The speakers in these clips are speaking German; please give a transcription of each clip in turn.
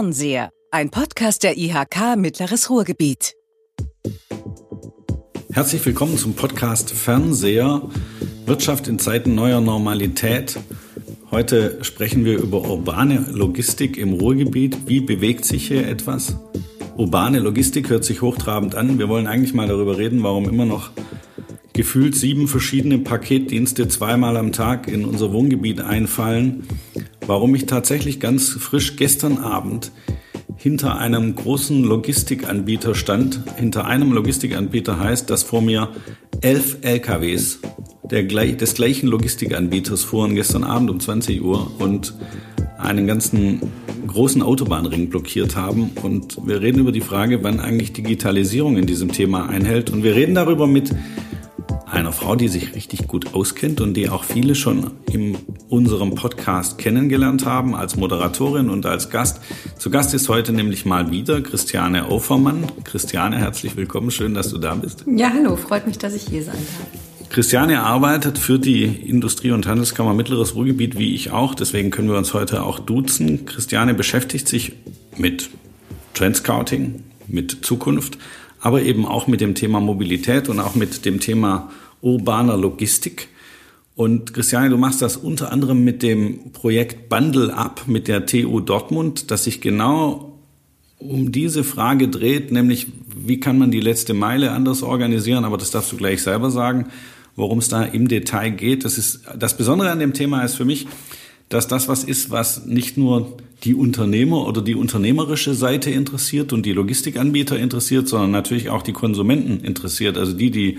Fernseher, ein Podcast der IHK Mittleres Ruhrgebiet. Herzlich willkommen zum Podcast Fernseher Wirtschaft in Zeiten neuer Normalität. Heute sprechen wir über urbane Logistik im Ruhrgebiet. Wie bewegt sich hier etwas? Urbane Logistik hört sich hochtrabend an. Wir wollen eigentlich mal darüber reden, warum immer noch gefühlt sieben verschiedene Paketdienste zweimal am Tag in unser Wohngebiet einfallen. Warum ich tatsächlich ganz frisch gestern Abend hinter einem großen Logistikanbieter stand. Hinter einem Logistikanbieter heißt, dass vor mir elf LKWs der, des gleichen Logistikanbieters fuhren gestern Abend um 20 Uhr und einen ganzen großen Autobahnring blockiert haben. Und wir reden über die Frage, wann eigentlich Digitalisierung in diesem Thema einhält. Und wir reden darüber mit einer Frau, die sich richtig gut auskennt und die auch viele schon in unserem Podcast kennengelernt haben als Moderatorin und als Gast. Zu Gast ist heute nämlich mal wieder Christiane Aufermann. Christiane, herzlich willkommen. Schön, dass du da bist. Ja, hallo. Freut mich, dass ich hier sein darf. Christiane arbeitet für die Industrie- und Handelskammer Mittleres Ruhrgebiet, wie ich auch. Deswegen können wir uns heute auch duzen. Christiane beschäftigt sich mit Trendscouting, mit Zukunft, aber eben auch mit dem Thema Mobilität und auch mit dem Thema urbaner Logistik. Und Christiane, du machst das unter anderem mit dem Projekt Bundle Up mit der TU Dortmund, das sich genau um diese Frage dreht, nämlich wie kann man die letzte Meile anders organisieren, aber das darfst du gleich selber sagen, worum es da im Detail geht. Das ist das Besondere an dem Thema ist für mich, dass das was ist, was nicht nur die Unternehmer oder die unternehmerische Seite interessiert und die Logistikanbieter interessiert, sondern natürlich auch die Konsumenten interessiert, also die, die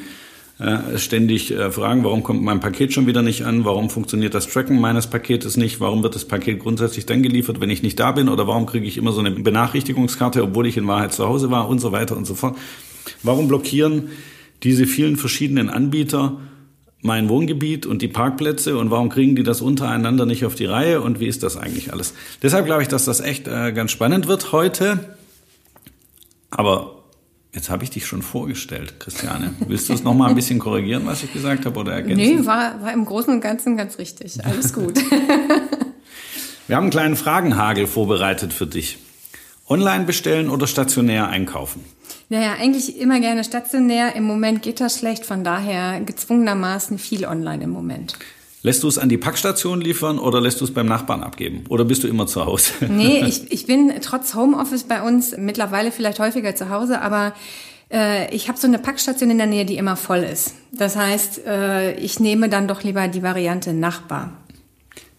äh, ständig äh, fragen, warum kommt mein Paket schon wieder nicht an, warum funktioniert das Tracken meines Paketes nicht, warum wird das Paket grundsätzlich dann geliefert, wenn ich nicht da bin? Oder warum kriege ich immer so eine Benachrichtigungskarte, obwohl ich in Wahrheit zu Hause war? Und so weiter und so fort. Warum blockieren diese vielen verschiedenen Anbieter mein Wohngebiet und die Parkplätze und warum kriegen die das untereinander nicht auf die Reihe und wie ist das eigentlich alles? Deshalb glaube ich, dass das echt äh, ganz spannend wird heute. Aber Jetzt habe ich dich schon vorgestellt, Christiane. Willst du es noch mal ein bisschen korrigieren, was ich gesagt habe oder ergänzen? Nee, war, war im Großen und Ganzen ganz richtig. Alles gut. Wir haben einen kleinen Fragenhagel vorbereitet für dich. Online bestellen oder stationär einkaufen? Naja, eigentlich immer gerne stationär. Im Moment geht das schlecht, von daher gezwungenermaßen viel online im Moment. Lässt du es an die Packstation liefern oder lässt du es beim Nachbarn abgeben? Oder bist du immer zu Hause? Nee, ich, ich bin trotz Homeoffice bei uns mittlerweile vielleicht häufiger zu Hause, aber äh, ich habe so eine Packstation in der Nähe, die immer voll ist. Das heißt, äh, ich nehme dann doch lieber die Variante Nachbar.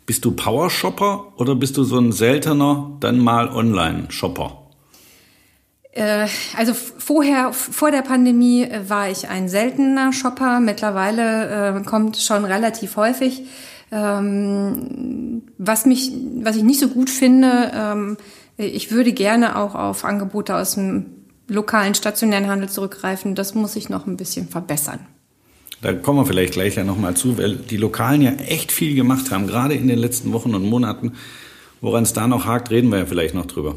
Bist du Power-Shopper oder bist du so ein seltener, dann mal Online-Shopper? Äh, also vorher, vor der Pandemie äh, war ich ein seltener Shopper. Mittlerweile äh, kommt schon relativ häufig. Ähm, was mich, was ich nicht so gut finde, ähm, ich würde gerne auch auf Angebote aus dem lokalen stationären Handel zurückgreifen. Das muss ich noch ein bisschen verbessern. Da kommen wir vielleicht gleich ja nochmal zu, weil die Lokalen ja echt viel gemacht haben, gerade in den letzten Wochen und Monaten. Woran es da noch hakt, reden wir ja vielleicht noch drüber.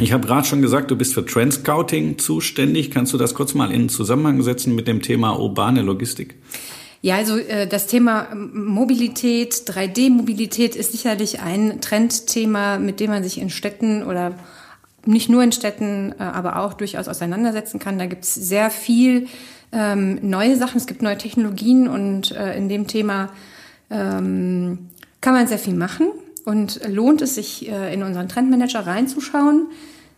Ich habe gerade schon gesagt, du bist für Trendscouting zuständig. Kannst du das kurz mal in Zusammenhang setzen mit dem Thema urbane Logistik? Ja, also äh, das Thema Mobilität, 3D-Mobilität ist sicherlich ein Trendthema, mit dem man sich in Städten oder nicht nur in Städten, äh, aber auch durchaus auseinandersetzen kann. Da gibt es sehr viel ähm, neue Sachen, es gibt neue Technologien und äh, in dem Thema ähm, kann man sehr viel machen. Und lohnt es sich, äh, in unseren Trendmanager reinzuschauen?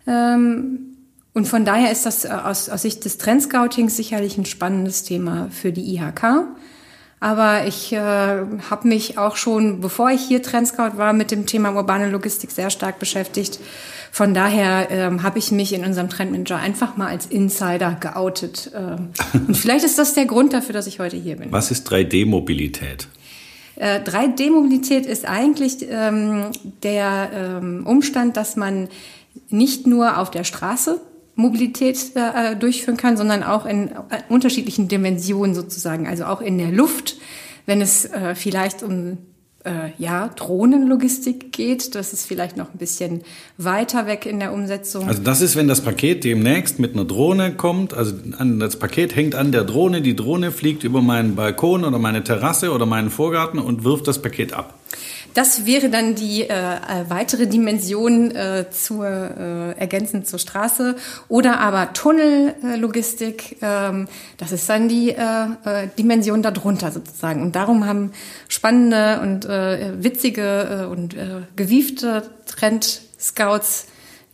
Ähm, und von daher ist das äh, aus, aus Sicht des Trendscoutings sicherlich ein spannendes Thema für die IHK. Aber ich äh, habe mich auch schon, bevor ich hier Trendscout war, mit dem Thema urbane Logistik sehr stark beschäftigt. Von daher ähm, habe ich mich in unserem Trendmanager einfach mal als Insider geoutet. Ähm, und vielleicht ist das der Grund dafür, dass ich heute hier bin. Was ist 3D-Mobilität? 3D-Mobilität äh, ist eigentlich ähm, der ähm, Umstand, dass man nicht nur auf der Straße Mobilität äh, durchführen kann, sondern auch in äh, unterschiedlichen Dimensionen sozusagen, also auch in der Luft, wenn es äh, vielleicht um äh, ja, Drohnenlogistik geht. Das ist vielleicht noch ein bisschen weiter weg in der Umsetzung. Also das ist, wenn das Paket demnächst mit einer Drohne kommt. Also das Paket hängt an der Drohne. Die Drohne fliegt über meinen Balkon oder meine Terrasse oder meinen Vorgarten und wirft das Paket ab. Das wäre dann die äh, äh, weitere Dimension äh, zur äh, ergänzend zur Straße oder aber Tunnellogistik. Ähm, das ist dann die äh, äh, Dimension darunter sozusagen. Und darum haben spannende und äh, witzige äh, und äh, gewiefte Trend-Scouts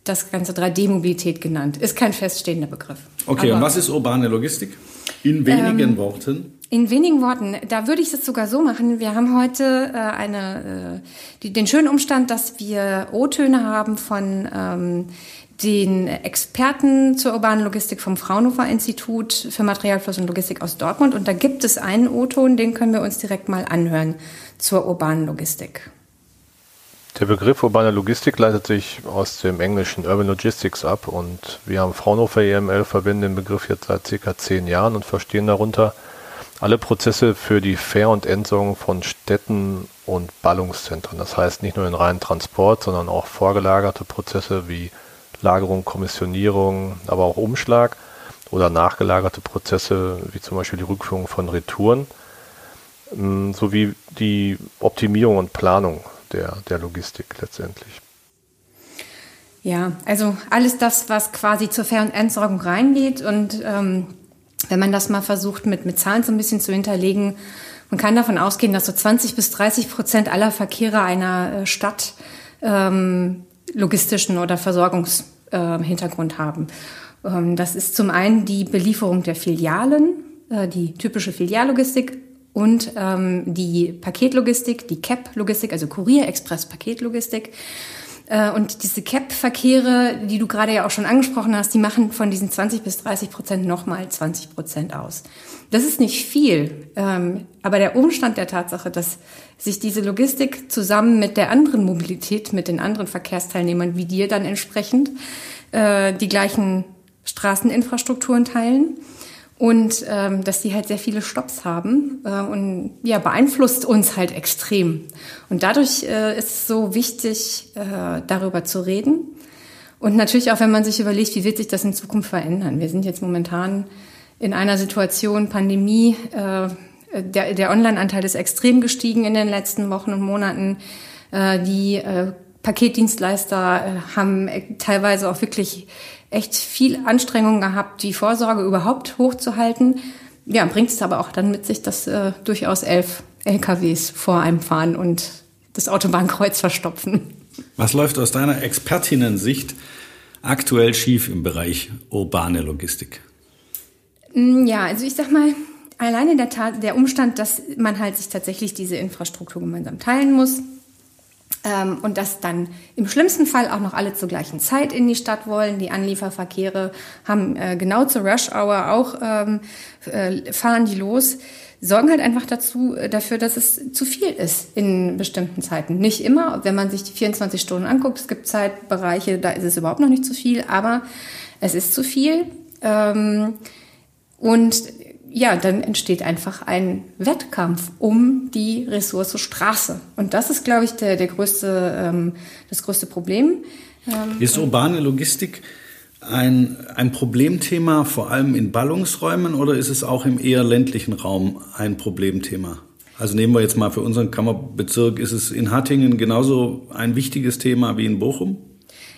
das ganze 3D-Mobilität genannt. Ist kein feststehender Begriff. Okay, aber, und was ist urbane Logistik? In wenigen ähm, Worten. In wenigen Worten, da würde ich es sogar so machen. Wir haben heute äh, eine, äh, die, den schönen Umstand, dass wir O-Töne haben von ähm, den Experten zur urbanen Logistik vom Fraunhofer Institut für Materialfluss und Logistik aus Dortmund. Und da gibt es einen O-Ton, den können wir uns direkt mal anhören zur urbanen Logistik. Der Begriff urbane Logistik leitet sich aus dem englischen Urban Logistics ab und wir haben Fraunhofer EML verwenden den Begriff jetzt seit circa zehn Jahren und verstehen darunter alle Prozesse für die Fair- und Entsorgung von Städten und Ballungszentren. Das heißt nicht nur den reinen Transport, sondern auch vorgelagerte Prozesse wie Lagerung, Kommissionierung, aber auch Umschlag oder nachgelagerte Prozesse wie zum Beispiel die Rückführung von Retouren mm, sowie die Optimierung und Planung der, der Logistik letztendlich. Ja, also alles das, was quasi zur Fair- und Entsorgung reingeht und ähm, wenn man das mal versucht, mit, mit Zahlen so ein bisschen zu hinterlegen, man kann davon ausgehen, dass so 20 bis 30 Prozent aller Verkehre einer äh, Stadt ähm, logistischen oder Versorgungshintergrund äh, haben. Ähm, das ist zum einen die Belieferung der Filialen, äh, die typische Filiallogistik und ähm, die Paketlogistik, die CAP-Logistik, also Kurier-Express-Paketlogistik. Äh, und diese CAP-Verkehre, die du gerade ja auch schon angesprochen hast, die machen von diesen 20 bis 30 Prozent nochmal 20 Prozent aus. Das ist nicht viel, ähm, aber der Umstand der Tatsache, dass sich diese Logistik zusammen mit der anderen Mobilität, mit den anderen Verkehrsteilnehmern wie dir dann entsprechend, äh, die gleichen Straßeninfrastrukturen teilen, und ähm, dass die halt sehr viele Stops haben äh, und ja beeinflusst uns halt extrem. Und dadurch äh, ist es so wichtig, äh, darüber zu reden. Und natürlich auch, wenn man sich überlegt, wie wird sich das in Zukunft verändern. Wir sind jetzt momentan in einer Situation Pandemie. Äh, der, der Online-Anteil ist extrem gestiegen in den letzten Wochen und Monaten. Äh, die äh, Paketdienstleister äh, haben äh, teilweise auch wirklich echt viel Anstrengung gehabt, die Vorsorge überhaupt hochzuhalten. Ja, bringt es aber auch dann mit sich, dass äh, durchaus elf LKWs vor einem fahren und das Autobahnkreuz verstopfen. Was läuft aus deiner Expertinnen-Sicht aktuell schief im Bereich urbane Logistik? Mm, ja, also ich sag mal, alleine der, der Umstand, dass man halt sich tatsächlich diese Infrastruktur gemeinsam teilen muss, ähm, und dass dann im schlimmsten Fall auch noch alle zur gleichen Zeit in die Stadt wollen. Die Anlieferverkehre haben äh, genau zur Rush Hour auch ähm, äh, fahren die los, sorgen halt einfach dazu äh, dafür, dass es zu viel ist in bestimmten Zeiten. Nicht immer, wenn man sich die 24 Stunden anguckt, es gibt Zeitbereiche, da ist es überhaupt noch nicht zu viel, aber es ist zu viel. Ähm, und ja, dann entsteht einfach ein Wettkampf um die Ressource Straße. Und das ist, glaube ich, der, der größte, ähm, das größte Problem. Ähm, ist urbane Logistik ein, ein Problemthema vor allem in Ballungsräumen oder ist es auch im eher ländlichen Raum ein Problemthema? Also nehmen wir jetzt mal für unseren Kammerbezirk, ist es in Hattingen genauso ein wichtiges Thema wie in Bochum?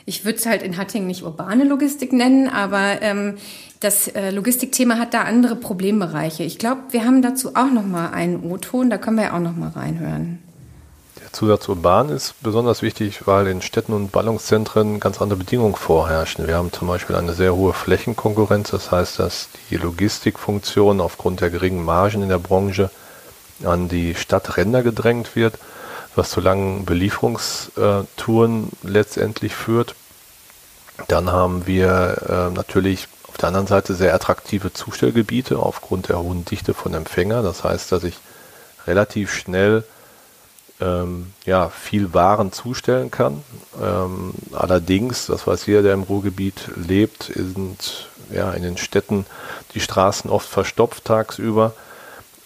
Ich würde es halt in Hattingen nicht urbane Logistik nennen, aber ähm, das äh, Logistikthema hat da andere Problembereiche. Ich glaube, wir haben dazu auch noch mal einen O-Ton, da können wir ja auch noch mal reinhören. Der Zusatz urban ist besonders wichtig, weil in Städten und Ballungszentren ganz andere Bedingungen vorherrschen. Wir haben zum Beispiel eine sehr hohe Flächenkonkurrenz, das heißt, dass die Logistikfunktion aufgrund der geringen Margen in der Branche an die Stadtränder gedrängt wird was zu langen Belieferungstouren letztendlich führt. Dann haben wir äh, natürlich auf der anderen Seite sehr attraktive Zustellgebiete aufgrund der hohen Dichte von Empfänger. Das heißt, dass ich relativ schnell ähm, ja, viel Waren zustellen kann. Ähm, allerdings, das weiß jeder, der im Ruhrgebiet lebt, sind ja in den Städten die Straßen oft verstopft tagsüber.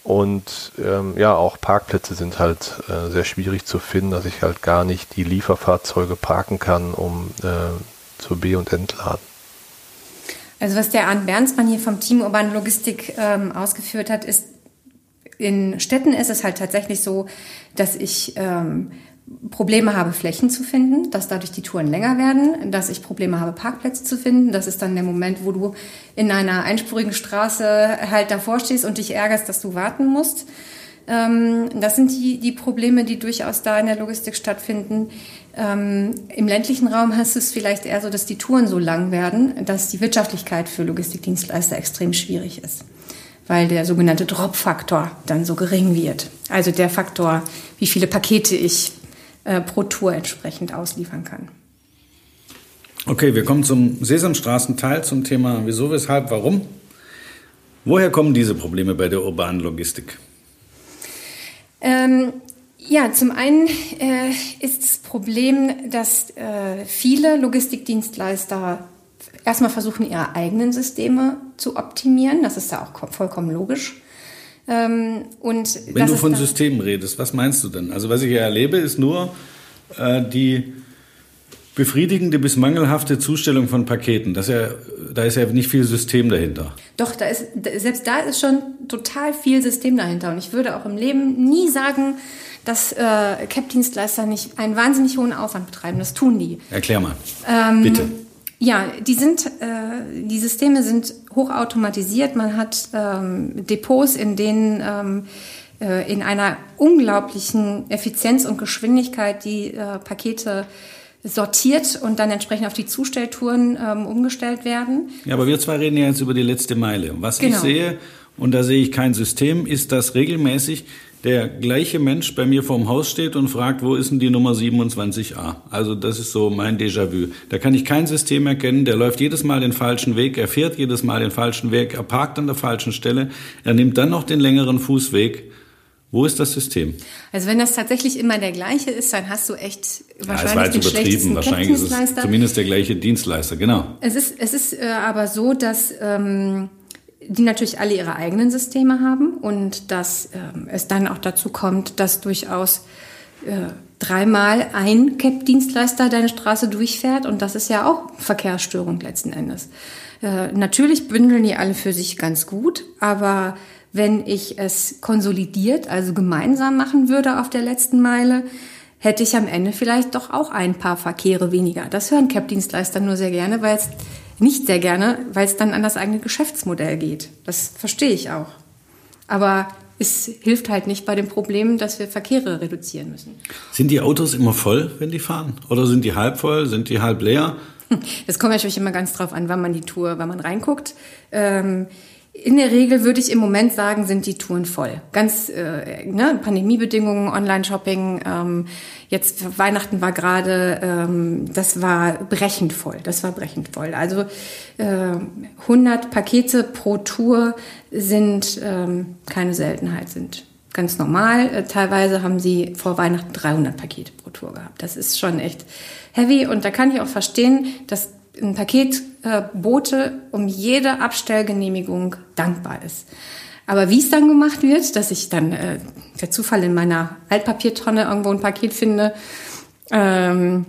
Und ähm, ja, auch Parkplätze sind halt äh, sehr schwierig zu finden, dass ich halt gar nicht die Lieferfahrzeuge parken kann, um äh, zur B- und Entladen. Also was der Arndt Bernsmann hier vom Team Urban Logistik ähm, ausgeführt hat, ist in Städten ist es halt tatsächlich so, dass ich ähm, Probleme habe, Flächen zu finden, dass dadurch die Touren länger werden, dass ich Probleme habe, Parkplätze zu finden. Das ist dann der Moment, wo du in einer einspurigen Straße halt davor stehst und dich ärgerst, dass du warten musst. Ähm, das sind die, die Probleme, die durchaus da in der Logistik stattfinden. Ähm, Im ländlichen Raum hast es vielleicht eher so, dass die Touren so lang werden, dass die Wirtschaftlichkeit für Logistikdienstleister extrem schwierig ist weil der sogenannte Drop-Faktor dann so gering wird. Also der Faktor, wie viele Pakete ich äh, pro Tour entsprechend ausliefern kann. Okay, wir kommen zum Sesamstraßenteil, zum Thema wieso, weshalb, warum. Woher kommen diese Probleme bei der urbanen Logistik? Ähm, ja, zum einen äh, ist das Problem, dass äh, viele Logistikdienstleister erstmal versuchen, ihre eigenen Systeme zu optimieren. Das ist ja auch vollkommen logisch. Ähm, und Wenn du von Systemen redest, was meinst du denn? Also was ich ja erlebe, ist nur äh, die befriedigende bis mangelhafte Zustellung von Paketen. Das ja, da ist ja nicht viel System dahinter. Doch, da ist, selbst da ist schon total viel System dahinter. Und ich würde auch im Leben nie sagen, dass äh, CAP-Dienstleister nicht einen wahnsinnig hohen Aufwand betreiben. Das tun die. Erklär mal. Ähm, Bitte. Ja, die sind, äh, die Systeme sind hochautomatisiert. Man hat ähm, Depots, in denen ähm, äh, in einer unglaublichen Effizienz und Geschwindigkeit die äh, Pakete sortiert und dann entsprechend auf die Zustelltouren ähm, umgestellt werden. Ja, aber wir zwei reden ja jetzt über die letzte Meile. Was genau. ich sehe, und da sehe ich kein System, ist, dass regelmäßig der gleiche Mensch bei mir vorm Haus steht und fragt, wo ist denn die Nummer 27a? Also das ist so mein Déjà-vu. Da kann ich kein System erkennen, der läuft jedes Mal den falschen Weg, er fährt jedes Mal den falschen Weg, er parkt an der falschen Stelle, er nimmt dann noch den längeren Fußweg. Wo ist das System? Also wenn das tatsächlich immer der gleiche ist, dann hast du echt wahrscheinlich ja, es den schlechtesten Wahrscheinlich ist es zumindest der gleiche Dienstleister, genau. Es ist, es ist äh, aber so, dass ähm, die natürlich alle ihre eigenen Systeme haben und dass ähm, es dann auch dazu kommt, dass durchaus äh, dreimal ein CAP-Dienstleister deine Straße durchfährt und das ist ja auch Verkehrsstörung letzten Endes. Äh, natürlich bündeln die alle für sich ganz gut, aber wenn ich es konsolidiert, also gemeinsam machen würde auf der letzten Meile, hätte ich am Ende vielleicht doch auch ein paar Verkehre weniger. Das hören CAP-Dienstleister nur sehr gerne, weil es nicht sehr gerne, weil es dann an das eigene Geschäftsmodell geht. Das verstehe ich auch. Aber es hilft halt nicht bei dem Problem, dass wir Verkehre reduzieren müssen. Sind die Autos immer voll, wenn die fahren? Oder sind die halb voll? Sind die halb leer? Das kommt natürlich immer ganz drauf an, wann man die Tour, wann man reinguckt. Ähm, in der Regel würde ich im Moment sagen, sind die Touren voll. Ganz äh, ne, Pandemiebedingungen, Online-Shopping. Ähm, jetzt Weihnachten war gerade, ähm, das war brechend voll. Das war brechend voll. Also äh, 100 Pakete pro Tour sind ähm, keine Seltenheit, sind ganz normal. Äh, teilweise haben sie vor Weihnachten 300 Pakete pro Tour gehabt. Das ist schon echt heavy und da kann ich auch verstehen, dass ein Paketbote um jede Abstellgenehmigung dankbar ist. Aber wie es dann gemacht wird, dass ich dann äh, der Zufall in meiner Altpapiertonne irgendwo ein Paket finde ähm,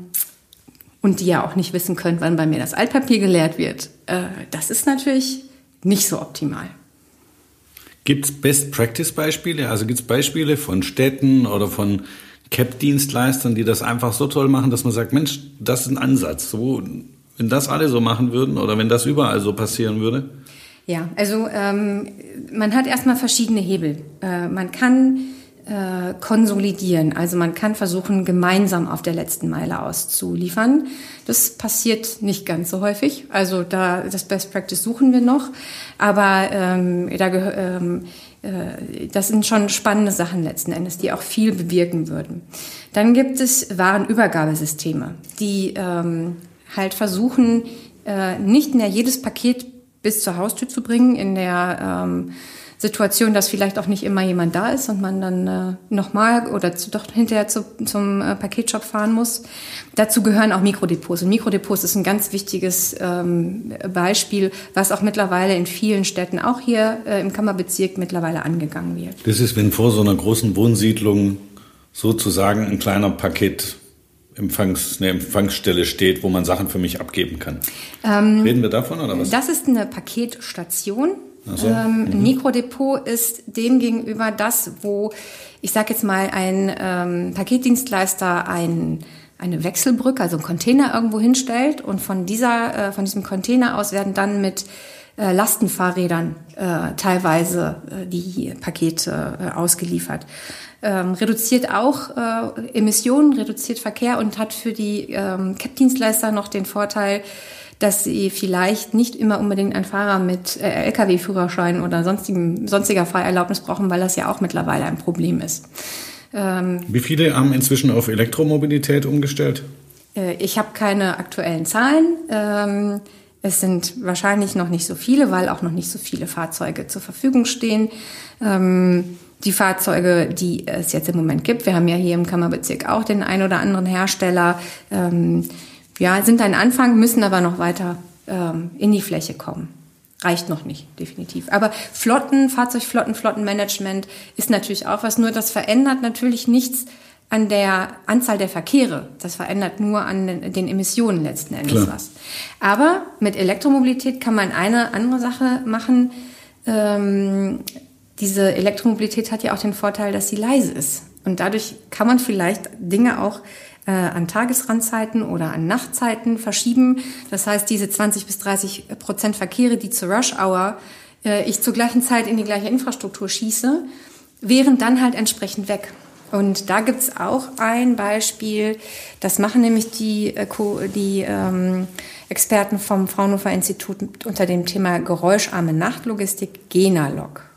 und die ja auch nicht wissen können, wann bei mir das Altpapier geleert wird, äh, das ist natürlich nicht so optimal. Gibt es Best-Practice-Beispiele? Also gibt es Beispiele von Städten oder von CAP-Dienstleistern, die das einfach so toll machen, dass man sagt, Mensch, das ist ein Ansatz. So wenn das alle so machen würden oder wenn das überall so passieren würde? Ja, also ähm, man hat erstmal verschiedene Hebel. Äh, man kann äh, konsolidieren, also man kann versuchen, gemeinsam auf der letzten Meile auszuliefern. Das passiert nicht ganz so häufig. Also da das Best Practice suchen wir noch, aber ähm, da ähm, äh, das sind schon spannende Sachen letzten Endes, die auch viel bewirken würden. Dann gibt es Warenübergabesysteme, die ähm, halt versuchen, äh, nicht mehr jedes Paket bis zur Haustür zu bringen, in der ähm, Situation, dass vielleicht auch nicht immer jemand da ist und man dann äh, nochmal oder zu, doch hinterher zu, zum äh, Paketshop fahren muss. Dazu gehören auch Mikrodepots. Und Mikrodepots ist ein ganz wichtiges ähm, Beispiel, was auch mittlerweile in vielen Städten, auch hier äh, im Kammerbezirk, mittlerweile angegangen wird. Das ist, wenn vor so einer großen Wohnsiedlung sozusagen ein kleiner Paket Empfangs, eine Empfangsstelle steht, wo man Sachen für mich abgeben kann. Ähm, Reden wir davon oder was? Das ist eine Paketstation. So. Ähm, mhm. Mikrodepot ist demgegenüber das, wo ich sage jetzt mal ein ähm, Paketdienstleister ein eine Wechselbrücke, also einen Container irgendwo hinstellt und von dieser, äh, von diesem Container aus werden dann mit äh, Lastenfahrrädern äh, teilweise äh, die Pakete äh, ausgeliefert. Ähm, reduziert auch äh, Emissionen, reduziert Verkehr und hat für die ähm, CAP-Dienstleister noch den Vorteil, dass sie vielleicht nicht immer unbedingt einen Fahrer mit äh, Lkw-Führerschein oder sonstigem, sonstiger Fahrerlaubnis brauchen, weil das ja auch mittlerweile ein Problem ist. Ähm, Wie viele haben inzwischen auf Elektromobilität umgestellt? Äh, ich habe keine aktuellen Zahlen. Ähm, es sind wahrscheinlich noch nicht so viele, weil auch noch nicht so viele Fahrzeuge zur Verfügung stehen. Ähm, die Fahrzeuge, die es jetzt im Moment gibt, wir haben ja hier im Kammerbezirk auch den ein oder anderen Hersteller, ähm, ja, sind ein Anfang, müssen aber noch weiter ähm, in die Fläche kommen reicht noch nicht, definitiv. Aber Flotten, Fahrzeugflotten, Flottenmanagement ist natürlich auch was, nur das verändert natürlich nichts an der Anzahl der Verkehre. Das verändert nur an den Emissionen letzten Endes Klar. was. Aber mit Elektromobilität kann man eine andere Sache machen. Ähm, diese Elektromobilität hat ja auch den Vorteil, dass sie leise ist. Und dadurch kann man vielleicht Dinge auch äh, an Tagesrandzeiten oder an Nachtzeiten verschieben. Das heißt, diese 20 bis 30 Prozent Verkehre, die zur Rush Hour äh, ich zur gleichen Zeit in die gleiche Infrastruktur schieße, wären dann halt entsprechend weg. Und da gibt's auch ein Beispiel, das machen nämlich die, äh, die ähm, Experten vom Fraunhofer Institut unter dem Thema geräuscharme Nachtlogistik Genalog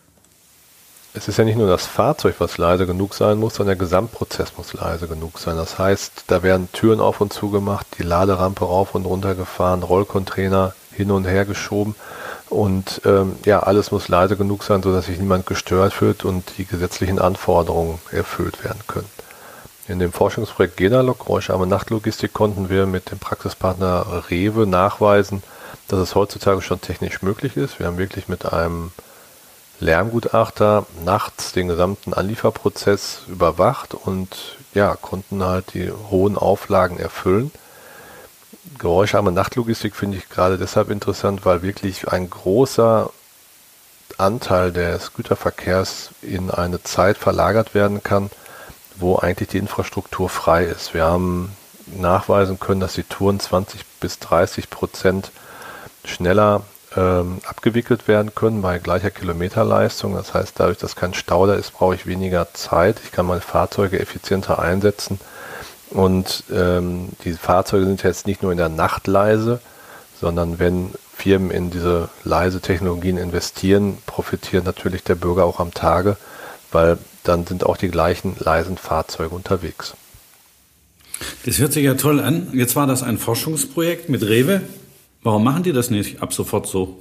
es ist ja nicht nur das Fahrzeug, was leise genug sein muss, sondern der Gesamtprozess muss leise genug sein. Das heißt, da werden Türen auf und zu gemacht, die Laderampe rauf und runter gefahren, Rollcontainer hin und her geschoben und ähm, ja, alles muss leise genug sein, sodass sich niemand gestört wird und die gesetzlichen Anforderungen erfüllt werden können. In dem Forschungsprojekt Genalog, geräuscharme Nachtlogistik, konnten wir mit dem Praxispartner Rewe nachweisen, dass es heutzutage schon technisch möglich ist. Wir haben wirklich mit einem Lärmgutachter nachts den gesamten Anlieferprozess überwacht und ja, konnten halt die hohen Auflagen erfüllen. Geräuscharme Nachtlogistik finde ich gerade deshalb interessant, weil wirklich ein großer Anteil des Güterverkehrs in eine Zeit verlagert werden kann, wo eigentlich die Infrastruktur frei ist. Wir haben nachweisen können, dass die Touren 20 bis 30 Prozent schneller ähm, abgewickelt werden können bei gleicher Kilometerleistung. Das heißt, dadurch, dass kein Stau da ist, brauche ich weniger Zeit. Ich kann meine Fahrzeuge effizienter einsetzen. Und ähm, die Fahrzeuge sind jetzt nicht nur in der Nacht leise, sondern wenn Firmen in diese leise Technologien investieren, profitiert natürlich der Bürger auch am Tage, weil dann sind auch die gleichen leisen Fahrzeuge unterwegs. Das hört sich ja toll an. Jetzt war das ein Forschungsprojekt mit Rewe. Warum machen die das nicht ab sofort so?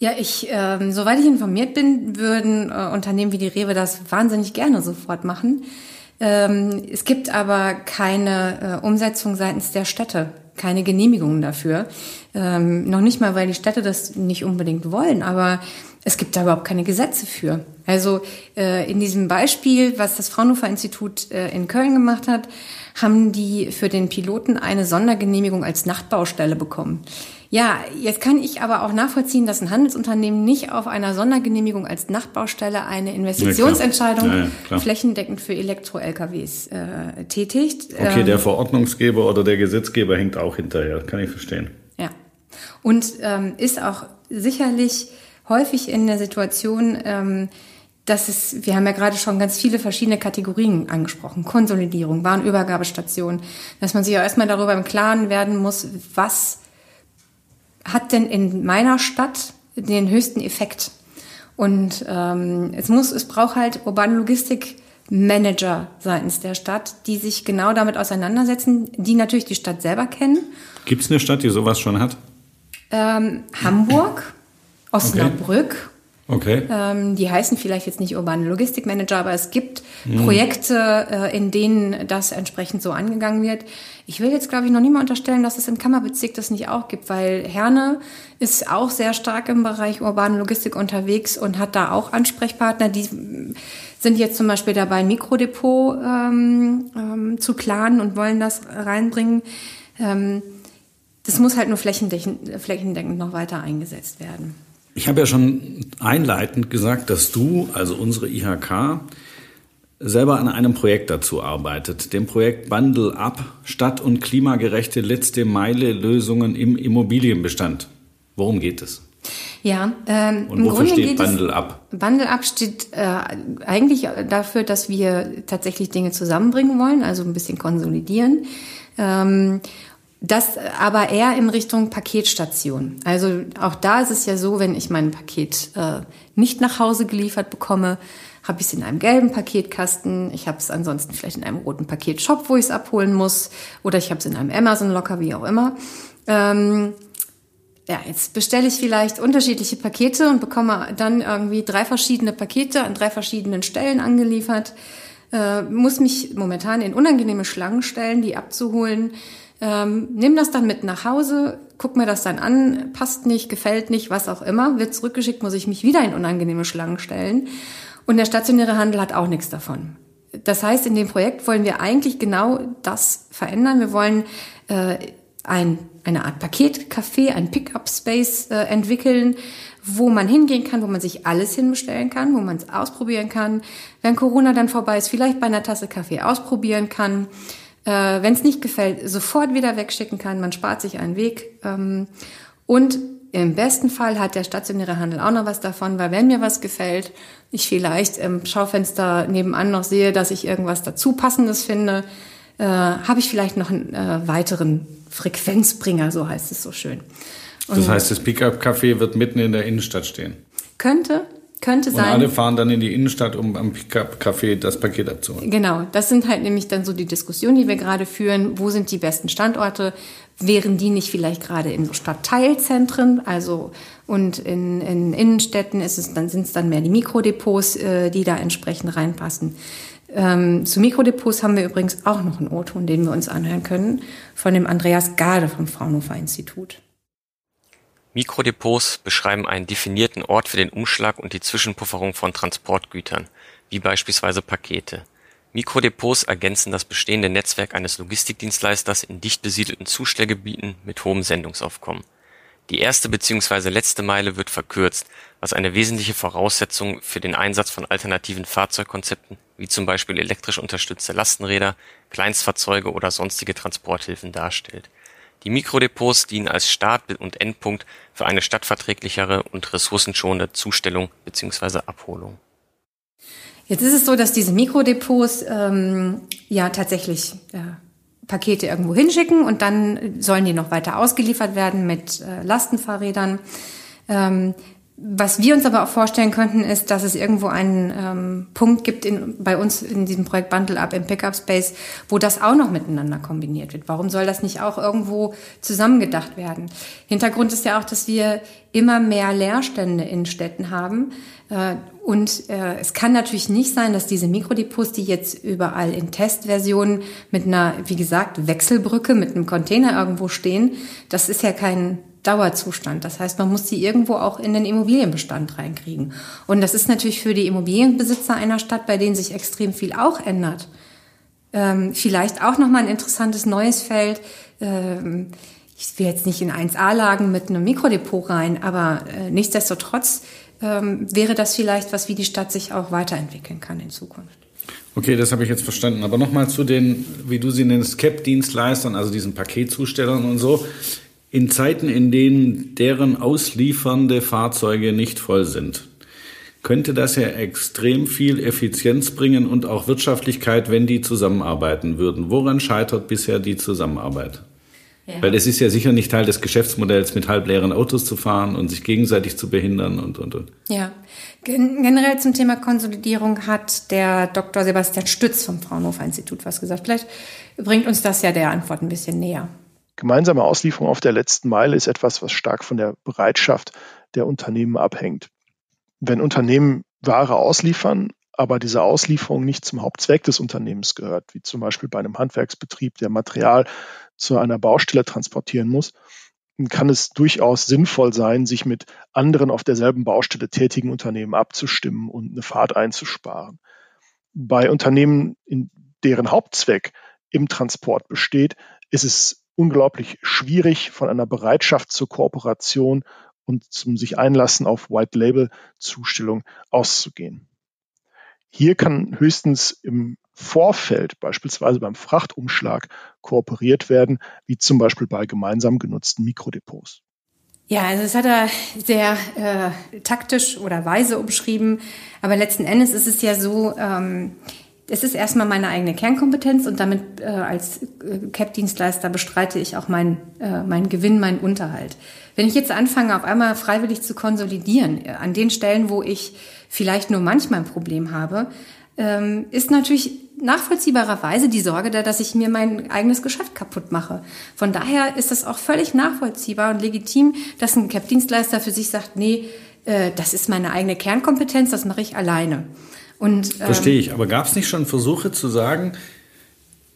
Ja, ich, ähm, soweit ich informiert bin, würden äh, Unternehmen wie die Rewe das wahnsinnig gerne sofort machen. Ähm, es gibt aber keine äh, Umsetzung seitens der Städte, keine Genehmigungen dafür. Ähm, noch nicht mal, weil die Städte das nicht unbedingt wollen, aber es gibt da überhaupt keine Gesetze für. Also äh, in diesem Beispiel, was das Fraunhofer Institut äh, in Köln gemacht hat, haben die für den Piloten eine Sondergenehmigung als Nachtbaustelle bekommen. Ja, jetzt kann ich aber auch nachvollziehen, dass ein Handelsunternehmen nicht auf einer Sondergenehmigung als Nachtbaustelle eine Investitionsentscheidung ja, ja, flächendeckend für Elektro-LKWs äh, tätigt. Okay, ähm, der Verordnungsgeber oder der Gesetzgeber hängt auch hinterher, kann ich verstehen. Ja, und ähm, ist auch sicherlich häufig in der Situation, ähm, dass es, wir haben ja gerade schon ganz viele verschiedene Kategorien angesprochen, Konsolidierung, Warenübergabestation, dass man sich auch erstmal darüber im Klaren werden muss, was hat denn in meiner Stadt den höchsten Effekt? Und ähm, es muss, es braucht halt urbane Logistik Manager seitens der Stadt, die sich genau damit auseinandersetzen, die natürlich die Stadt selber kennen. Gibt es eine Stadt, die sowas schon hat? Ähm, Hamburg, Osnabrück Okay. Ähm, die heißen vielleicht jetzt nicht urbane Logistikmanager, aber es gibt mhm. Projekte, äh, in denen das entsprechend so angegangen wird. Ich will jetzt, glaube ich, noch nie mal unterstellen, dass es im Kammerbezirk das nicht auch gibt, weil Herne ist auch sehr stark im Bereich urbane Logistik unterwegs und hat da auch Ansprechpartner, die sind jetzt zum Beispiel dabei, ein Mikrodepot ähm, ähm, zu planen und wollen das reinbringen. Ähm, das muss halt nur flächendeckend, flächendeckend noch weiter eingesetzt werden. Ich habe ja schon einleitend gesagt, dass du, also unsere IHK, selber an einem Projekt dazu arbeitet, dem Projekt Bundle Up, stadt- und klimagerechte letzte Meile Lösungen im Immobilienbestand. Worum geht es? Ja, ähm, und wofür steht Bundle Up? Bundle Up steht äh, eigentlich dafür, dass wir tatsächlich Dinge zusammenbringen wollen, also ein bisschen konsolidieren. Ähm, das aber eher in Richtung Paketstation. Also auch da ist es ja so, wenn ich mein Paket äh, nicht nach Hause geliefert bekomme, habe ich es in einem gelben Paketkasten. Ich habe es ansonsten vielleicht in einem roten Paketshop, wo ich es abholen muss. Oder ich habe es in einem Amazon-Locker, wie auch immer. Ähm, ja, jetzt bestelle ich vielleicht unterschiedliche Pakete und bekomme dann irgendwie drei verschiedene Pakete an drei verschiedenen Stellen angeliefert. Äh, muss mich momentan in unangenehme Schlangen stellen, die abzuholen ähm, nimm das dann mit nach Hause, guck mir das dann an, passt nicht, gefällt nicht, was auch immer, wird zurückgeschickt, muss ich mich wieder in unangenehme Schlangen stellen. Und der stationäre Handel hat auch nichts davon. Das heißt, in dem Projekt wollen wir eigentlich genau das verändern. Wir wollen äh, ein, eine Art Paketcafé, ein Pickup-Space äh, entwickeln, wo man hingehen kann, wo man sich alles hinbestellen kann, wo man es ausprobieren kann. Wenn Corona dann vorbei ist, vielleicht bei einer Tasse Kaffee ausprobieren kann äh, wenn es nicht gefällt, sofort wieder wegschicken kann. Man spart sich einen Weg. Ähm, und im besten Fall hat der stationäre Handel auch noch was davon, weil wenn mir was gefällt, ich vielleicht im Schaufenster nebenan noch sehe, dass ich irgendwas dazu passendes finde, äh, habe ich vielleicht noch einen äh, weiteren Frequenzbringer, so heißt es so schön. Und das heißt, das Pickup-Café wird mitten in der Innenstadt stehen? Könnte, könnte sein. Und alle fahren dann in die Innenstadt, um am Pickup-Café das Paket abzuholen. Genau, das sind halt nämlich dann so die Diskussionen, die wir gerade führen. Wo sind die besten Standorte? Wären die nicht vielleicht gerade in so Stadtteilzentren? Also und in, in Innenstädten ist es dann sind es dann mehr die Mikrodepots, äh, die da entsprechend reinpassen. Ähm, zu Mikrodepots haben wir übrigens auch noch einen O-Ton, den wir uns anhören können, von dem Andreas Gade vom Fraunhofer Institut. Mikrodepots beschreiben einen definierten Ort für den Umschlag und die Zwischenpufferung von Transportgütern, wie beispielsweise Pakete. Mikrodepots ergänzen das bestehende Netzwerk eines Logistikdienstleisters in dicht besiedelten Zustellgebieten mit hohem Sendungsaufkommen. Die erste bzw. letzte Meile wird verkürzt, was eine wesentliche Voraussetzung für den Einsatz von alternativen Fahrzeugkonzepten wie zum Beispiel elektrisch unterstützte Lastenräder, Kleinstfahrzeuge oder sonstige Transporthilfen darstellt die Mikrodepots dienen als Start- und Endpunkt für eine stadtverträglichere und ressourcenschonende Zustellung bzw. Abholung. Jetzt ist es so, dass diese Mikrodepots ähm, ja tatsächlich äh, Pakete irgendwo hinschicken und dann sollen die noch weiter ausgeliefert werden mit äh, Lastenfahrrädern. Ähm, was wir uns aber auch vorstellen könnten, ist, dass es irgendwo einen ähm, Punkt gibt in, bei uns in diesem Projekt Bundle Up im Pickup Space, wo das auch noch miteinander kombiniert wird. Warum soll das nicht auch irgendwo zusammengedacht werden? Hintergrund ist ja auch, dass wir immer mehr Leerstände in Städten haben. Äh, und äh, es kann natürlich nicht sein, dass diese Mikrodepots, die jetzt überall in Testversionen mit einer, wie gesagt, Wechselbrücke mit einem Container irgendwo stehen, das ist ja kein Dauerzustand. Das heißt, man muss die irgendwo auch in den Immobilienbestand reinkriegen. Und das ist natürlich für die Immobilienbesitzer einer Stadt, bei denen sich extrem viel auch ändert, ähm, vielleicht auch nochmal ein interessantes neues Feld. Ähm, ich will jetzt nicht in 1a-Lagen mit einem Mikrodepot rein, aber äh, nichtsdestotrotz ähm, wäre das vielleicht was, wie die Stadt sich auch weiterentwickeln kann in Zukunft. Okay, das habe ich jetzt verstanden. Aber nochmal zu den, wie du sie nennst, CAP-Dienstleistern, also diesen Paketzustellern und so. In Zeiten, in denen deren ausliefernde Fahrzeuge nicht voll sind, könnte das ja extrem viel Effizienz bringen und auch Wirtschaftlichkeit, wenn die zusammenarbeiten würden. Woran scheitert bisher die Zusammenarbeit? Ja. Weil es ist ja sicher nicht Teil des Geschäftsmodells, mit halbleeren Autos zu fahren und sich gegenseitig zu behindern und, und, und. Ja, generell zum Thema Konsolidierung hat der Dr. Sebastian Stütz vom Fraunhofer Institut was gesagt. Vielleicht bringt uns das ja der Antwort ein bisschen näher. Gemeinsame Auslieferung auf der letzten Meile ist etwas, was stark von der Bereitschaft der Unternehmen abhängt. Wenn Unternehmen Ware ausliefern, aber diese Auslieferung nicht zum Hauptzweck des Unternehmens gehört, wie zum Beispiel bei einem Handwerksbetrieb, der Material zu einer Baustelle transportieren muss, kann es durchaus sinnvoll sein, sich mit anderen auf derselben Baustelle tätigen Unternehmen abzustimmen und eine Fahrt einzusparen. Bei Unternehmen, in deren Hauptzweck im Transport besteht, ist es unglaublich schwierig, von einer Bereitschaft zur Kooperation und zum sich einlassen auf White Label Zustellung auszugehen. Hier kann höchstens im Vorfeld, beispielsweise beim Frachtumschlag, kooperiert werden, wie zum Beispiel bei gemeinsam genutzten Mikrodepots. Ja, also das hat er sehr äh, taktisch oder weise umschrieben. Aber letzten Endes ist es ja so, ähm, es ist erstmal meine eigene Kernkompetenz und damit äh, als äh, CAP-Dienstleister bestreite ich auch meinen äh, mein Gewinn, meinen Unterhalt. Wenn ich jetzt anfange, auf einmal freiwillig zu konsolidieren, äh, an den Stellen, wo ich vielleicht nur manchmal ein Problem habe, ähm, ist natürlich nachvollziehbarerweise die Sorge da, dass ich mir mein eigenes Geschäft kaputt mache. Von daher ist es auch völlig nachvollziehbar und legitim, dass ein CAP-Dienstleister für sich sagt, nee, äh, das ist meine eigene Kernkompetenz, das mache ich alleine. Und, ähm, Verstehe ich. Aber gab es nicht schon Versuche zu sagen,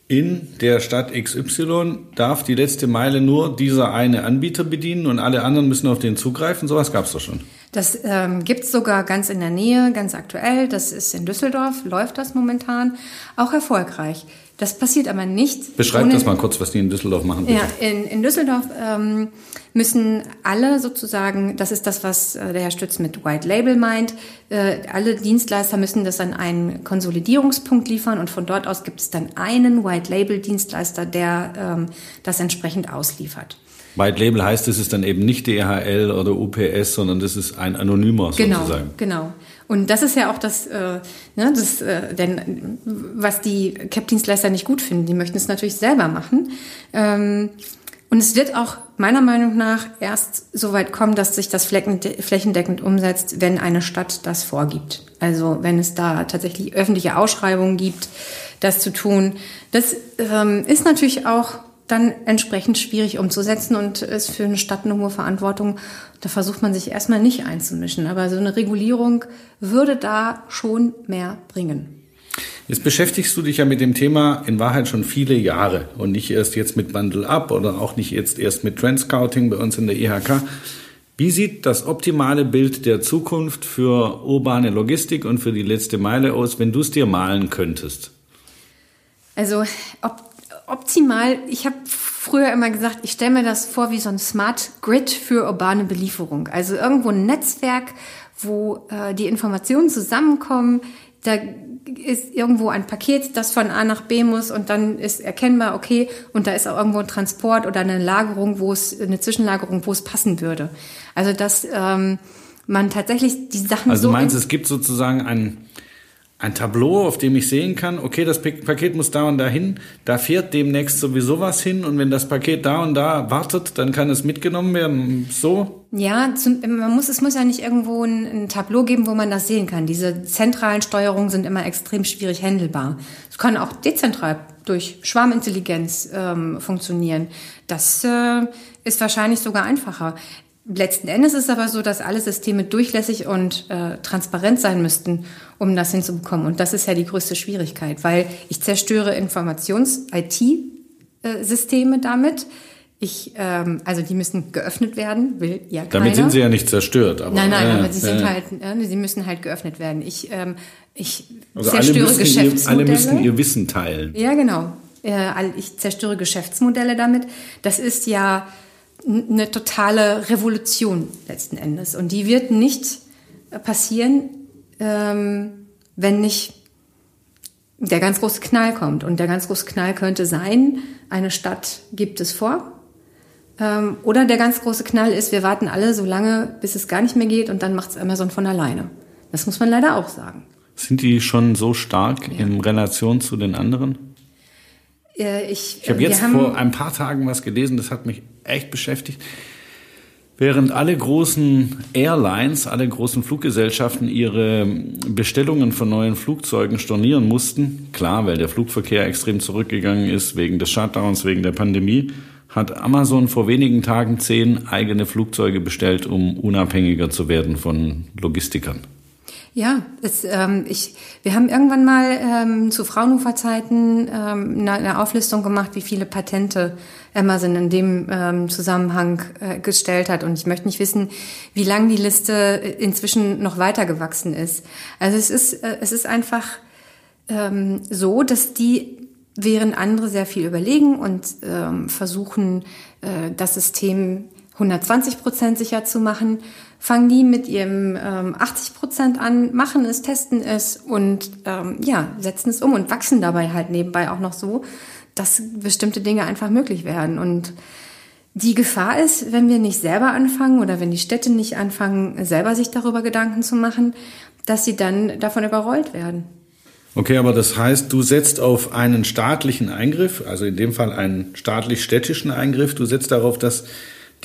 in der Stadt XY darf die letzte Meile nur dieser eine Anbieter bedienen und alle anderen müssen auf den zugreifen? Sowas gab es doch schon. Das ähm, gibt sogar ganz in der Nähe, ganz aktuell. Das ist in Düsseldorf, läuft das momentan auch erfolgreich. Das passiert aber nicht. Beschreib das mal kurz, was die in Düsseldorf machen. Bitte. Ja, in, in Düsseldorf ähm, müssen alle sozusagen, das ist das, was äh, der Herr Stütz mit White Label meint, äh, alle Dienstleister müssen das an einen Konsolidierungspunkt liefern und von dort aus gibt es dann einen White Label Dienstleister, der ähm, das entsprechend ausliefert. White Label heißt, es ist dann eben nicht DHL oder UPS, sondern das ist ein anonymer genau, sozusagen. Genau. Und das ist ja auch das, äh, ne, das äh, denn was die CAP-Dienstleister nicht gut finden. Die möchten es natürlich selber machen. Ähm, und es wird auch meiner Meinung nach erst so weit kommen, dass sich das flächendeckend umsetzt, wenn eine Stadt das vorgibt. Also wenn es da tatsächlich öffentliche Ausschreibungen gibt, das zu tun. Das ähm, ist natürlich auch dann entsprechend schwierig umzusetzen und ist für eine Stadt eine hohe Verantwortung. Da versucht man sich erstmal nicht einzumischen. Aber so eine Regulierung würde da schon mehr bringen. Jetzt beschäftigst du dich ja mit dem Thema in Wahrheit schon viele Jahre und nicht erst jetzt mit Bundle Up oder auch nicht jetzt erst mit Trend Scouting bei uns in der IHK. Wie sieht das optimale Bild der Zukunft für urbane Logistik und für die letzte Meile aus, wenn du es dir malen könntest? Also ob optimal, ich habe früher immer gesagt, ich stelle mir das vor wie so ein Smart Grid für urbane Belieferung. Also irgendwo ein Netzwerk, wo äh, die Informationen zusammenkommen. Da ist irgendwo ein Paket, das von A nach B muss und dann ist erkennbar, okay, und da ist auch irgendwo ein Transport oder eine Lagerung, wo es, eine Zwischenlagerung, wo es passen würde. Also dass ähm, man tatsächlich die Sachen also so. Also du meinst, es gibt sozusagen ein ein Tableau, auf dem ich sehen kann, okay, das Paket muss da und da hin, da fährt demnächst sowieso was hin und wenn das Paket da und da wartet, dann kann es mitgenommen werden. So? Ja, zum, man muss, es muss ja nicht irgendwo ein, ein, Tableau geben, wo man das sehen kann. Diese zentralen Steuerungen sind immer extrem schwierig handelbar. Es kann auch dezentral durch Schwarmintelligenz ähm, funktionieren. Das äh, ist wahrscheinlich sogar einfacher. Letzten Endes ist es aber so, dass alle Systeme durchlässig und äh, transparent sein müssten, um das hinzubekommen. Und das ist ja die größte Schwierigkeit, weil ich zerstöre Informations-IT-Systeme damit. Ich, ähm, also die müssen geöffnet werden, will ja keiner. Damit sind sie ja nicht zerstört. Aber, nein, nein, äh, aber sie sind halt, äh, sie müssen halt geöffnet werden. Ich, ähm, ich also zerstöre alle Geschäftsmodelle. Ihr, alle müssen ihr Wissen teilen. Ja, genau. Äh, ich zerstöre Geschäftsmodelle damit. Das ist ja eine totale Revolution letzten Endes. Und die wird nicht passieren, ähm, wenn nicht der ganz große Knall kommt. Und der ganz große Knall könnte sein, eine Stadt gibt es vor. Ähm, oder der ganz große Knall ist, wir warten alle so lange, bis es gar nicht mehr geht und dann macht es Amazon von alleine. Das muss man leider auch sagen. Sind die schon so stark ja. in Relation zu den anderen? Äh, ich, ich habe jetzt vor ein paar Tagen was gelesen, das hat mich echt beschäftigt. Während alle großen Airlines, alle großen Fluggesellschaften ihre Bestellungen von neuen Flugzeugen stornieren mussten, klar, weil der Flugverkehr extrem zurückgegangen ist wegen des Shutdowns, wegen der Pandemie, hat Amazon vor wenigen Tagen zehn eigene Flugzeuge bestellt, um unabhängiger zu werden von Logistikern. Ja, es, ähm, ich, wir haben irgendwann mal ähm, zu Fraunhofer-Zeiten ähm, eine, eine Auflistung gemacht, wie viele Patente Amazon in dem ähm, Zusammenhang äh, gestellt hat. Und ich möchte nicht wissen, wie lang die Liste inzwischen noch weiter gewachsen ist. Also es ist, äh, es ist einfach ähm, so, dass die, während andere sehr viel überlegen und ähm, versuchen, äh, das System 120 Prozent sicher zu machen, fangen die mit ihrem ähm, 80 Prozent an, machen es, testen es und ähm, ja, setzen es um und wachsen dabei halt nebenbei auch noch so, dass bestimmte Dinge einfach möglich werden. Und die Gefahr ist, wenn wir nicht selber anfangen oder wenn die Städte nicht anfangen, selber sich darüber Gedanken zu machen, dass sie dann davon überrollt werden. Okay, aber das heißt, du setzt auf einen staatlichen Eingriff, also in dem Fall einen staatlich-städtischen Eingriff, du setzt darauf, dass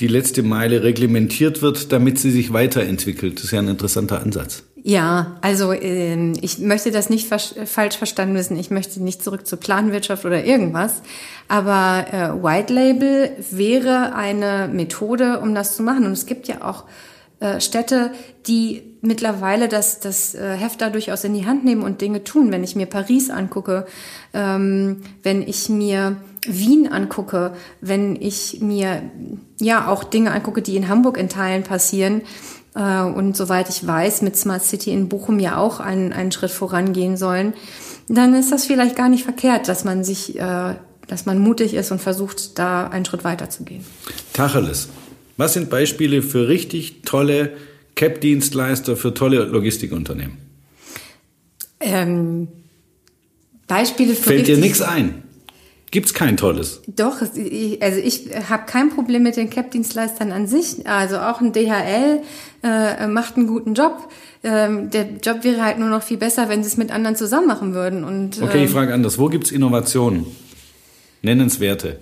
die letzte Meile reglementiert wird, damit sie sich weiterentwickelt. Das ist ja ein interessanter Ansatz. Ja, also äh, ich möchte das nicht falsch verstanden wissen. Ich möchte nicht zurück zur Planwirtschaft oder irgendwas. Aber äh, White Label wäre eine Methode, um das zu machen. Und es gibt ja auch äh, Städte, die mittlerweile das, das äh, Heft da durchaus in die Hand nehmen und Dinge tun. Wenn ich mir Paris angucke, ähm, wenn ich mir Wien angucke, wenn ich mir ja auch Dinge angucke, die in Hamburg in Teilen passieren, äh, und soweit ich weiß, mit Smart City in Bochum ja auch einen, einen Schritt vorangehen sollen, dann ist das vielleicht gar nicht verkehrt, dass man sich, äh, dass man mutig ist und versucht, da einen Schritt weiter zu gehen. Tacheles. Was sind Beispiele für richtig tolle CAP-Dienstleister für tolle Logistikunternehmen? Ähm, Beispiele für Fällt dir nichts ein? Gibt's kein tolles? Doch, also ich habe kein Problem mit den CAP-Dienstleistern an sich. Also auch ein DHL äh, macht einen guten Job. Ähm, der Job wäre halt nur noch viel besser, wenn sie es mit anderen zusammen machen würden. Und, okay, ich ähm, frage anders. Wo gibt's Innovationen? Nennenswerte.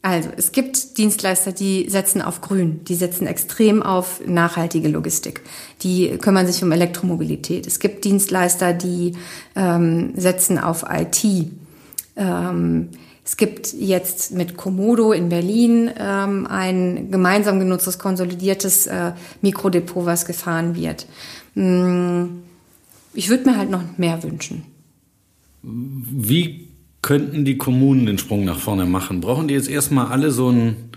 Also, es gibt Dienstleister, die setzen auf Grün, die setzen extrem auf nachhaltige Logistik, die kümmern sich um Elektromobilität. Es gibt Dienstleister, die ähm, setzen auf IT. Ähm, es gibt jetzt mit Komodo in Berlin ähm, ein gemeinsam genutztes, konsolidiertes äh, Mikrodepot, was gefahren wird. Hm, ich würde mir halt noch mehr wünschen. Wie könnten die Kommunen den Sprung nach vorne machen? Brauchen die jetzt erstmal alle so einen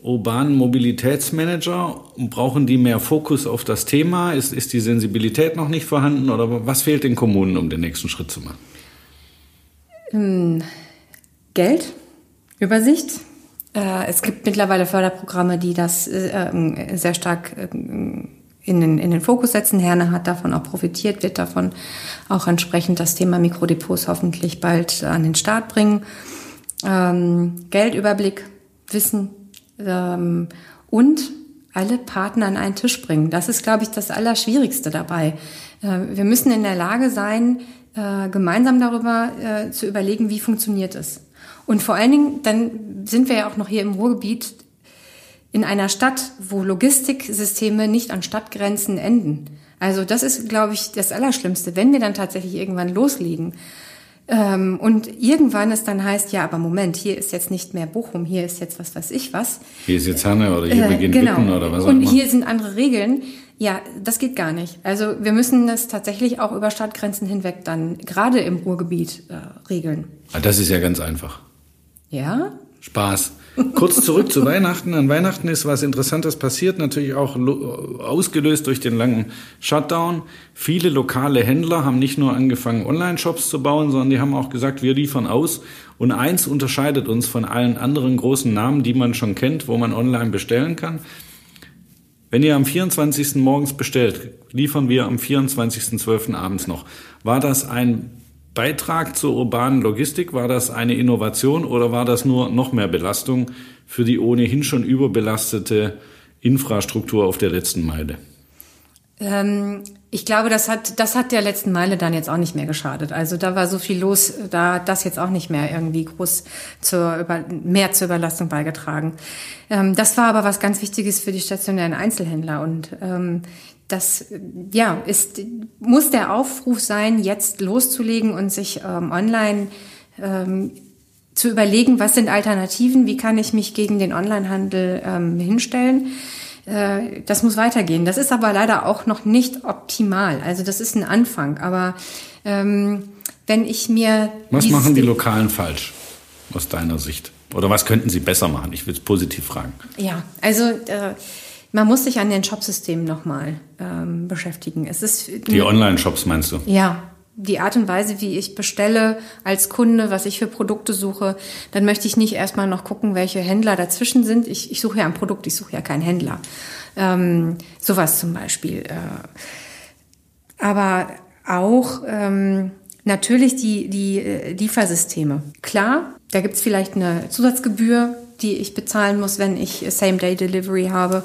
urbanen Mobilitätsmanager brauchen die mehr Fokus auf das Thema? Ist, ist die Sensibilität noch nicht vorhanden oder was fehlt den Kommunen, um den nächsten Schritt zu machen? Ähm, Geld, Übersicht. Äh, es gibt mittlerweile Förderprogramme, die das äh, ähm, sehr stark äh, in den, in den Fokus setzen. Herne hat davon auch profitiert, wird davon auch entsprechend das Thema Mikrodepots hoffentlich bald an den Start bringen. Ähm, Geldüberblick, Wissen ähm, und alle Partner an einen Tisch bringen. Das ist, glaube ich, das Allerschwierigste dabei. Wir müssen in der Lage sein, äh, gemeinsam darüber zu überlegen, wie funktioniert es. Und vor allen Dingen, dann sind wir ja auch noch hier im Ruhrgebiet in einer Stadt, wo Logistiksysteme nicht an Stadtgrenzen enden. Also das ist, glaube ich, das Allerschlimmste, wenn wir dann tatsächlich irgendwann loslegen. Ähm, und irgendwann es dann heißt, ja, aber Moment, hier ist jetzt nicht mehr Bochum, hier ist jetzt was weiß ich was. Hier ist jetzt Hanne oder hier äh, beginnt genau. Witten oder was auch immer. Und hier sind andere Regeln. Ja, das geht gar nicht. Also wir müssen das tatsächlich auch über Stadtgrenzen hinweg dann gerade im Ruhrgebiet äh, regeln. Ah, das ist ja ganz einfach. Ja? Spaß. Kurz zurück zu Weihnachten. An Weihnachten ist was Interessantes passiert, natürlich auch ausgelöst durch den langen Shutdown. Viele lokale Händler haben nicht nur angefangen, Online-Shops zu bauen, sondern die haben auch gesagt, wir liefern aus. Und eins unterscheidet uns von allen anderen großen Namen, die man schon kennt, wo man online bestellen kann. Wenn ihr am 24. morgens bestellt, liefern wir am 24.12. abends noch. War das ein Beitrag zur urbanen Logistik? War das eine Innovation oder war das nur noch mehr Belastung für die ohnehin schon überbelastete Infrastruktur auf der letzten Meile? Ähm, ich glaube, das hat, das hat der letzten Meile dann jetzt auch nicht mehr geschadet. Also da war so viel los, da hat das jetzt auch nicht mehr irgendwie groß zur mehr zur Überlastung beigetragen. Ähm, das war aber was ganz Wichtiges für die stationären Einzelhändler und ähm, das ja ist muss der Aufruf sein, jetzt loszulegen und sich ähm, online ähm, zu überlegen, was sind Alternativen, wie kann ich mich gegen den Onlinehandel ähm, hinstellen. Äh, das muss weitergehen. Das ist aber leider auch noch nicht optimal. Also das ist ein Anfang. Aber ähm, wenn ich mir was machen die Lokalen falsch aus deiner Sicht? Oder was könnten sie besser machen? Ich will es positiv fragen. Ja, also äh, man muss sich an den Shopsystemen nochmal ähm, beschäftigen. Es ist die Online-Shops meinst du? Ja, die Art und Weise, wie ich bestelle als Kunde, was ich für Produkte suche, dann möchte ich nicht erstmal noch gucken, welche Händler dazwischen sind. Ich, ich suche ja ein Produkt, ich suche ja keinen Händler. Ähm, sowas zum Beispiel. Äh, aber auch ähm, natürlich die, die äh, Liefersysteme. Klar, da gibt's vielleicht eine Zusatzgebühr, die ich bezahlen muss, wenn ich Same-Day-Delivery habe.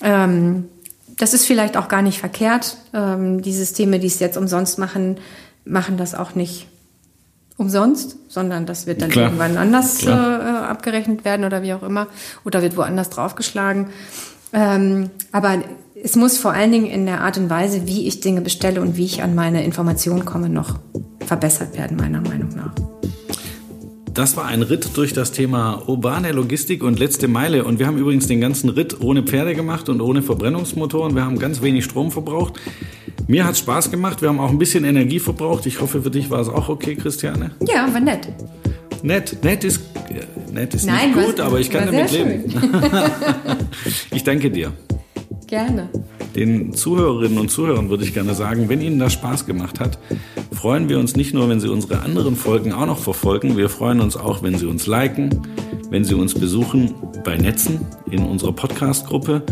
Ähm, das ist vielleicht auch gar nicht verkehrt. Ähm, die Systeme, die es jetzt umsonst machen, machen das auch nicht umsonst, sondern das wird dann Klar. irgendwann anders äh, abgerechnet werden oder wie auch immer oder wird woanders draufgeschlagen. Ähm, aber es muss vor allen Dingen in der Art und Weise, wie ich Dinge bestelle und wie ich an meine Informationen komme, noch verbessert werden, meiner Meinung nach. Das war ein Ritt durch das Thema urbane Logistik und letzte Meile. Und wir haben übrigens den ganzen Ritt ohne Pferde gemacht und ohne Verbrennungsmotoren. Wir haben ganz wenig Strom verbraucht. Mir hat es Spaß gemacht. Wir haben auch ein bisschen Energie verbraucht. Ich hoffe, für dich war es auch okay, Christiane. Ja, war nett. Nett, nett ist, nett ist Nein, nicht gut, aber ich kann damit leben. ich danke dir. Gerne. Den Zuhörerinnen und Zuhörern würde ich gerne sagen, wenn Ihnen das Spaß gemacht hat, freuen wir uns nicht nur, wenn Sie unsere anderen Folgen auch noch verfolgen, wir freuen uns auch, wenn Sie uns liken, wenn Sie uns besuchen bei Netzen in unserer Podcast-Gruppe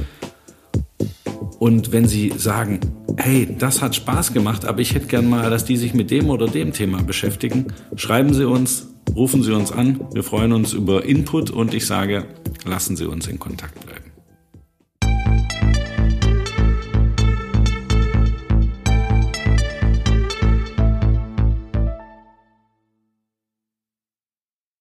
und wenn Sie sagen, hey, das hat Spaß gemacht, aber ich hätte gern mal, dass die sich mit dem oder dem Thema beschäftigen, schreiben Sie uns, rufen Sie uns an. Wir freuen uns über Input und ich sage, lassen Sie uns in Kontakt bleiben.